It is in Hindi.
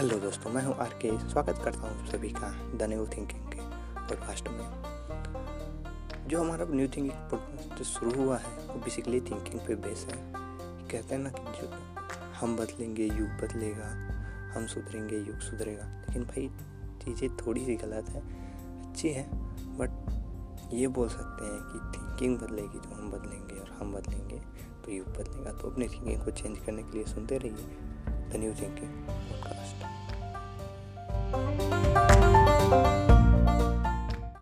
हेलो दोस्तों, मैं हूँ आर के स्वागत करता हूँ सभी का द न्यू थिंकिंग के पॉडकास्ट में। जो हमारा न्यू थिंकिंग पॉडकास्ट शुरू हुआ है, वो बेसिकली थिंकिंग पे बेस है। कहते हैं ना कि जो हम बदलेंगे, युग बदलेगा, हम सुधरेंगे, युग सुधरेगा। लेकिन भाई, चीज़ें थोड़ी सी गलत है, अच्छी है बट ये बोल सकते हैं कि थिंकिंग बदलेगी तो हम बदलेंगे और हम बदलेंगे तो युग बदलेगा। तो अपनी थिंकिंग को चेंज करने के लिए सुनते रहिए द न्यू थिंकिंग।